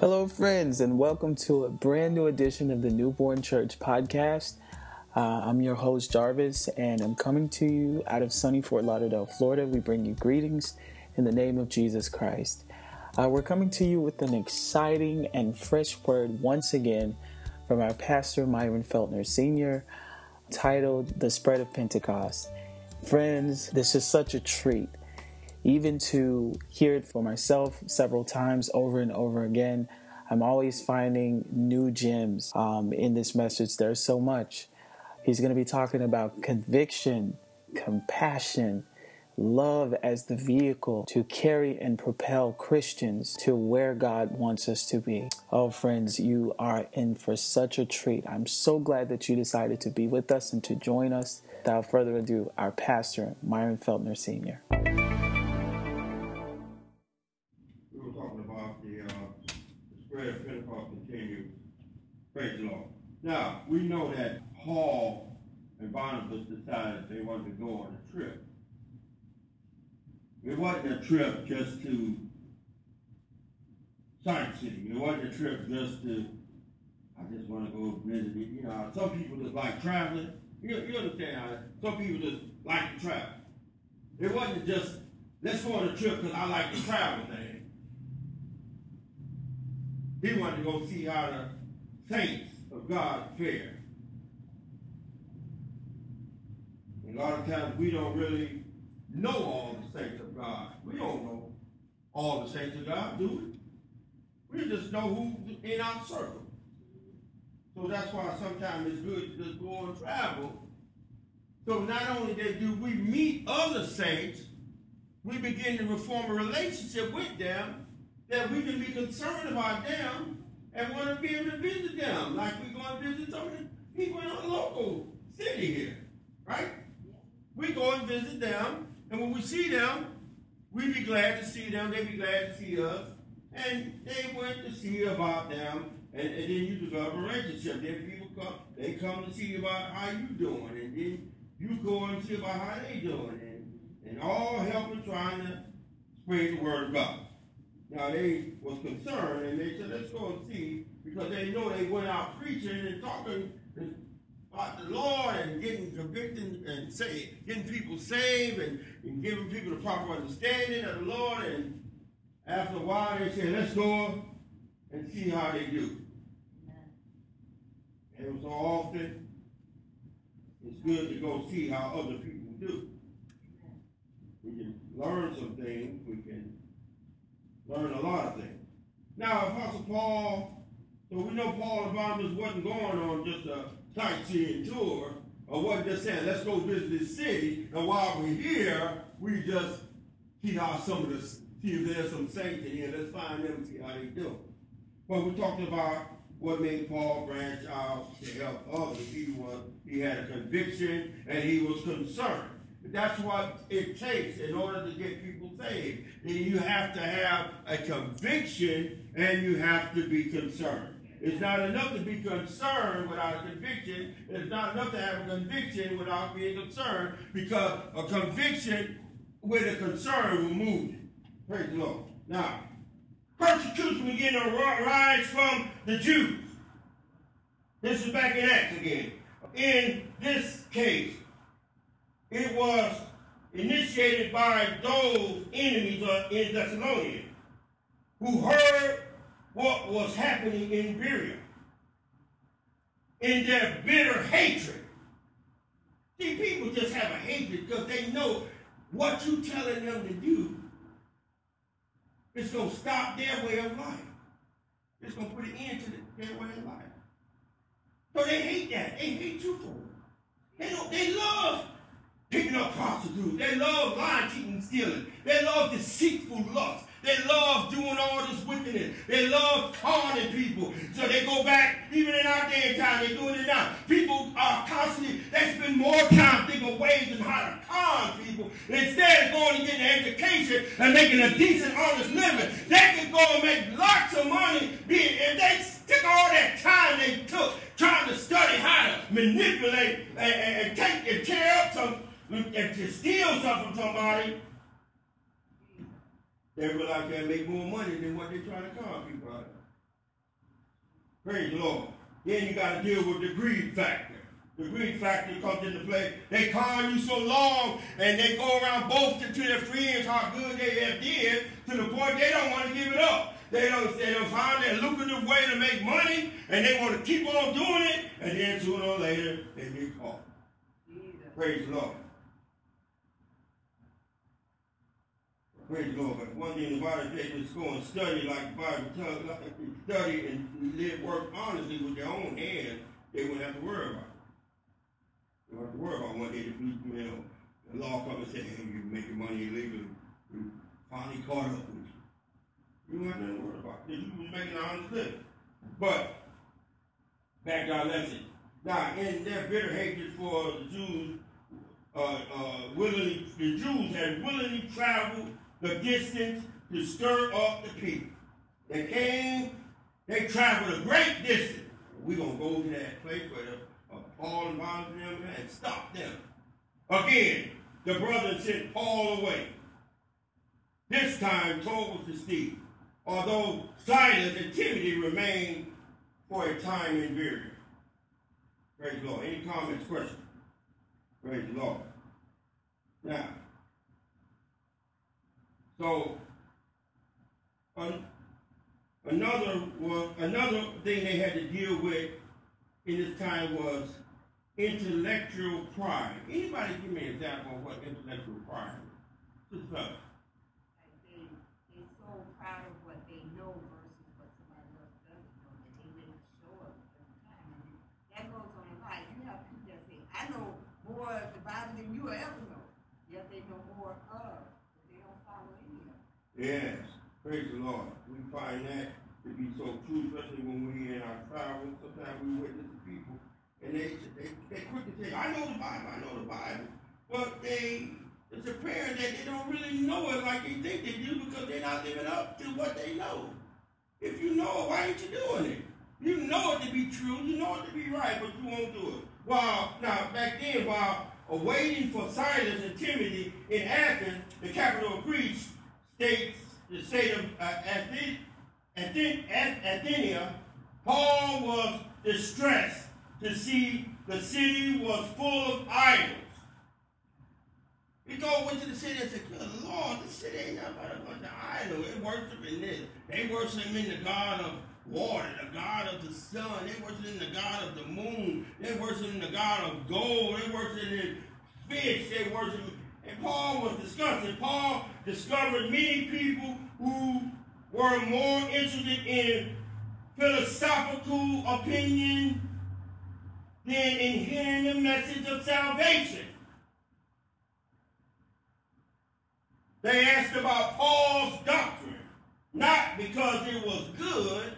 Hello, friends, and welcome to a brand new edition of the Newborn Church podcast. Uh, I'm your host, Jarvis, and I'm coming to you out of sunny Fort Lauderdale, Florida. We bring you greetings in the name of Jesus Christ. Uh, we're coming to you with an exciting and fresh word once again from our pastor, Myron Feltner Sr., titled The Spread of Pentecost. Friends, this is such a treat even to hear it for myself several times over and over again. I'm always finding new gems um, in this message. There's so much. He's going to be talking about conviction, compassion, love as the vehicle to carry and propel Christians to where God wants us to be. Oh, friends, you are in for such a treat. I'm so glad that you decided to be with us and to join us. Without further ado, our pastor, Myron Feltner Sr. Now, we know that Paul and Barnabas decided they wanted to go on a trip. It wasn't a trip just to sightseeing. It wasn't a trip just to, I just want to go visit. You know, some people just like traveling. You, you understand how some people just like to travel. It wasn't just, let's go on a trip because I like to travel thing. He wanted to go see how the saints of God fare. A lot of times we don't really know all the saints of God. We don't know all the saints of God, do we? We just know who's in our circle. So that's why sometimes it's good to just go and travel. So not only do we meet other saints, we begin to form a relationship with them that we can be concerned about them and want to be able to visit them, like we're going to visit some of the people in our local city here, right? We go and visit them, and when we see them, we be glad to see them, they be glad to see us, and they went to see about them, and, and then you develop a relationship. Then people come, they come to see about how you doing, and then you go and see about how they doing, and, and all helping trying to spread the word of God. Now they was concerned and they said, let's go and see, because they know they went out preaching and talking about the Lord and getting convicted and say, getting people saved and, and giving people the proper understanding of the Lord. And after a while they said, let's go and see how they do. And so often it's good to go see how other people do. We can learn some things. We can learn a lot of things. Now, Apostle Paul, so we know Paul and Barnabas wasn't going on just a sightseeing tour, or wasn't just saying, let's go visit this city, and while we're here, we just see how some of the, see if there's some in here, let's find them and see how they do. But we're talking about what made Paul branch out to help others. He was he had a conviction and he was concerned. That's what it takes in order to get people saved. You have to have a conviction and you have to be concerned. It's not enough to be concerned without a conviction. It's not enough to have a conviction without being concerned because a conviction with a concern will move you. Praise the Lord. Now, persecution began to rise from the Jews. This is back in Acts again. In this case, it was initiated by those enemies in Thessalonica who heard what was happening in Berea in their bitter hatred. See, people just have a hatred because they know what you're telling them to do is going to stop their way of life. It's going to put an end to their way of life. So they hate that. They hate you for it. They, don't, they love picking up prostitutes. They love lying, cheating, stealing. They love deceitful lust. They love doing all this wickedness. They love conning people. So they go back, even in our day and time, they're doing it now. People are constantly, they spend more time thinking of ways and how to con people. Instead of going and getting an education and making a decent, honest living, they can go and make lots of money. If they stick all that time they took trying to study how to manipulate and, and, and take and tear up some if you steal something from somebody, they realize they make more money than what they're trying to con people out of. Praise the Lord. Then you got to deal with the greed factor. The greed factor comes into play. They con you so long and they go around boasting to their friends how good they have did to the point they don't want to give it up. They don't, they don't find a lucrative way to make money and they want to keep on doing it and then sooner or later they get caught. Praise the Lord. Praise the Lord. But one thing the Bible says, just go and study like the Bible tells us, study and live, work honestly with their own hands, they wouldn't have to worry about it. They don't have to worry about one day the police, you know, the law comes and say, hey, you're making money illegally. You finally caught up with you. You don't have to worry about because you was making an honest living. But, back to our lesson. Now, in their bitter hatred for the Jews, uh, uh, willingly, the Jews had willingly traveled the distance to stir up the people. They came, they traveled a great distance. We're going to go to that place where uh, Paul and Barnabas and stop them. Again, the brothers sent Paul away. This time told to Steve, although Silas and Timothy remained for a time in Berea. Praise the Lord. Any comments, questions? Praise the Lord. Now, so another was another thing they had to deal with in this time was intellectual pride. Anybody give me an example of what intellectual pride is? Just Like they, they so proud of what they know versus what somebody else doesn't know, that they really show up every time. And that goes on a lot. You have people that say, I know more of the Bible than you will ever know. Yet they know more of, but they don't follow any of it. Yes, praise the Lord. We find that to be so true, especially when we in our travels. Sometimes we witness to people, and they they they quick to say, "I know the Bible, I know the Bible," but they it's apparent that they don't really know it like they think they do because they're not living up to what they know. If you know it, why ain't you doing it? You know it to be true, you know it to be right, but you won't do it. While now back then, while awaiting for Silas and Timothy in Athens, the capital of Greece, states the state of uh, Athens, Athenia, Paul was distressed to see the city was full of idols. He go went to the city and said, Good Lord, this city ain't nothing but a bunch. They worshiping this. They worshiping the God of water, the God of the sun. They worshiping the God of the moon. They worshiping the God of gold. They worshiping fish. They worshiping. And Paul was discussing. Paul discovered many people who were more interested in philosophical opinion than in hearing the message of salvation. They asked about Paul's doctrine, not because it was good,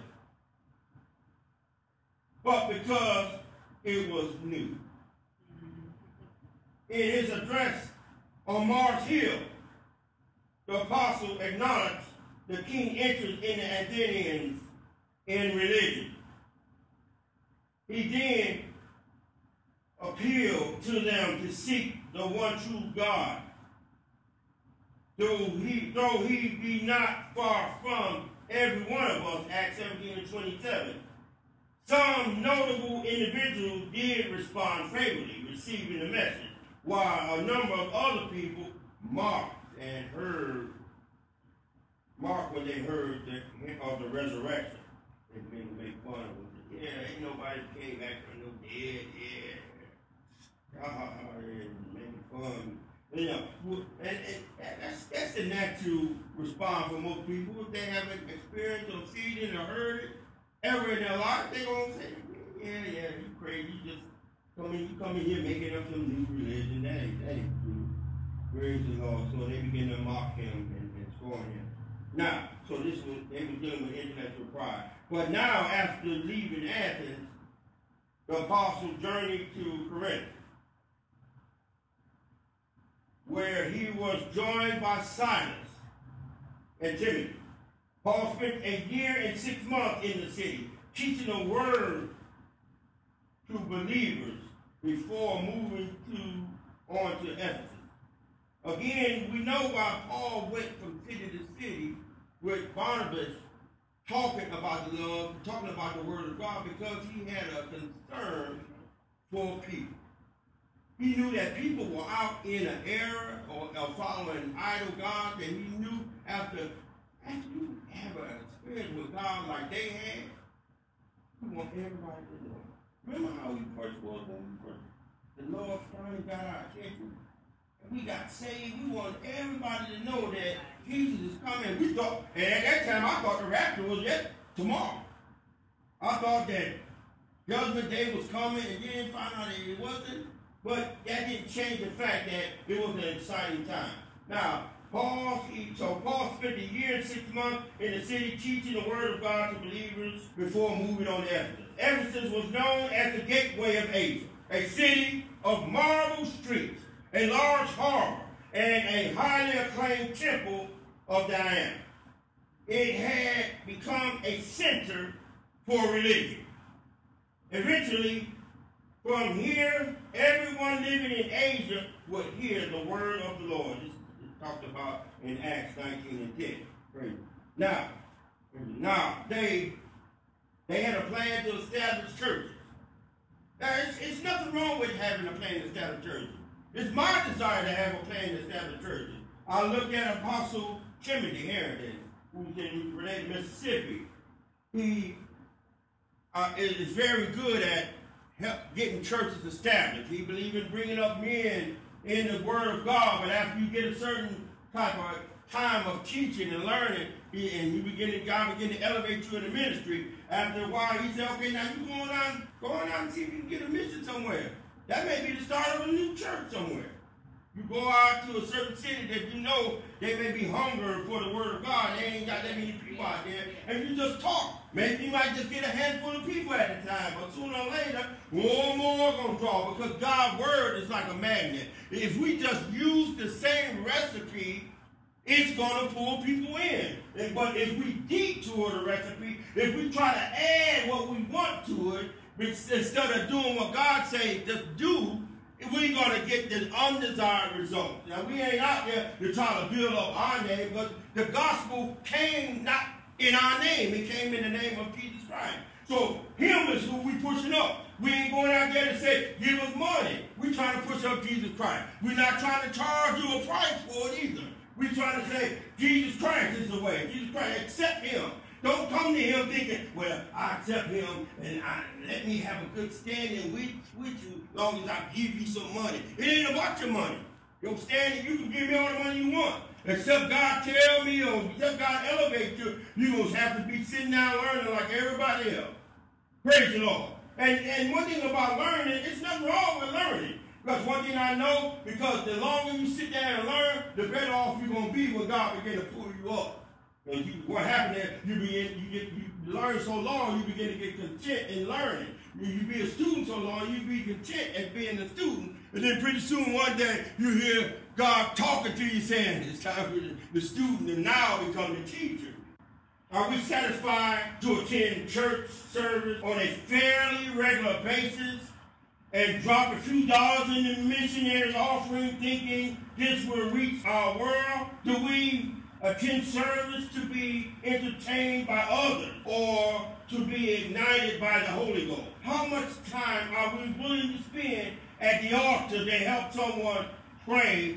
but because it was new. In his address on Mars Hill, the apostle acknowledged the keen interest in the Athenians in religion. He then appealed to them to seek the one true God. Though he, though he be not far from every one of us, Acts 17 and 27. Some notable individuals did respond favorably, receiving the message, while a number of other people mocked and heard, mocked when they heard the, of the resurrection. They to make fun of it. Yeah, ain't nobody came back from no dead, yeah. Ah, and making fun. You know, and, and that's, that's the natural response for most people. If they haven't experienced or seen it or heard it, ever in their life, they gonna say, yeah, yeah, you crazy. You just come in, you here making up some new religion. That ain't, that ain't true. Praise the law? So they begin to mock him and, and scorn him. Now, so this was they were dealing with intellectual pride. But now, after leaving Athens, the apostle journeyed to Corinth, where he was joined by Silas and Timothy. Paul spent a year and six months in the city, teaching the word to believers before moving to on to Ephesus. Again, we know why Paul went from city to city with Barnabas, talking about the love, talking about the word of God because he had a concern for people. He knew that people were out in an error or, or following idol gods, and he knew after, after you have an experience with God like they had, you want everybody to know. Remember how we first was when we first, the Lord finally got our attention? And we got saved. We want everybody to know that Jesus is coming. We thought, and at that time, I thought the rapture was yet tomorrow. I thought that judgment day was coming, and then find out that it wasn't. But that didn't change the fact that it was an exciting time. Now, Paul, so Paul spent a year and six months in the city teaching the word of God to believers before moving on to Ephesus. Ephesus was known as the gateway of Asia, a city of marble streets, a large harbor, and a highly acclaimed temple of Diana. It had become a center for religion. Eventually, from here, everyone living in Asia would hear the word of the Lord. Talked about in Acts 19 and 10. Now, now they they had a plan to establish churches. Now, it's, it's nothing wrong with having a plan to establish churches. It's my desire to have a plan to establish churches. I look at Apostle Timothy Harrington, who's in Grenada, Mississippi. He uh, is very good at help getting churches established. He believes in bringing up men in the Word of God, but after you get a certain type of time of teaching and learning, and you begin to, God begin to elevate you in the ministry. After a while, he said, okay, now you going out, going out and see if you can get a mission somewhere. That may be the start of a new church somewhere. You go out to a certain city that you know they may be hungry for the word of God. They ain't got that many people out there. And you just talk. Maybe you might just get a handful of people at a time. But sooner or later, and more going to draw because God's word is like a magnet. If we just use the same recipe, it's going to pull people in. But if we detour the recipe, if we try to add what we want to it, instead of doing what God says, just do, we're going to get this undesired result. Now, we ain't out there to try to build up our name, but the gospel came not in our name. It came in the name of Jesus Christ. So him is who we pushing up. We ain't going out there to say, give us money. we trying to push up Jesus Christ. We're not trying to charge you a price for it either. we trying to say, Jesus Christ is the way. Jesus Christ, accept him. Don't come to him thinking, well, I accept him and I, let me have a good standing with, with you as long as I give you some money. It ain't about your money. Your standing, you can give me all the money you want. Except God tell me or except God elevate you, you're going to have to be sitting down learning like everybody else. Praise the Lord. And, and one thing about learning, it's nothing wrong with learning. Because one thing I know, because the longer you sit down and learn, the better off you're going to be when God begin to pull you up. And you, what happened there, you begin, you get, you learn so long, you begin to get content in learning. You, be a student so long, you be content as being a student. And then pretty soon one day, you hear God talking to you saying, it's time for the, the student to now become the teacher. Are we satisfied to attend church service on a fairly regular basis and drop a few dollars in the missionary's offering thinking this will reach our world? Do we attend service to be entertained by others or to be ignited by the Holy Ghost? How much time are we willing to spend at the altar to help someone pray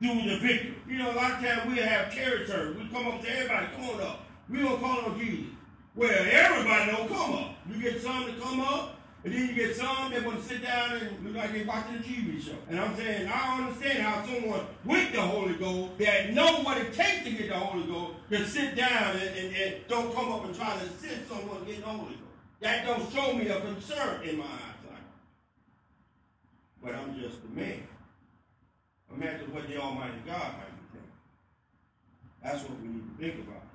through the victory? You know, a lot of times we have carry service. We come up to everybody, come on up. We don't call on Jesus. Well, everybody don't come up. You get some to come up, and then you get some that want to sit down and look like they're watching a TV show. And I'm saying, I understand how someone with the Holy Ghost that know what it takes to get the Holy Ghost can sit down and, and, and don't come up and try to assist someone getting the Holy Ghost. That don't show me a concern in my eyesight. But I'm just a man. Imagine what the Almighty God might be thinking. That's what we need to think about.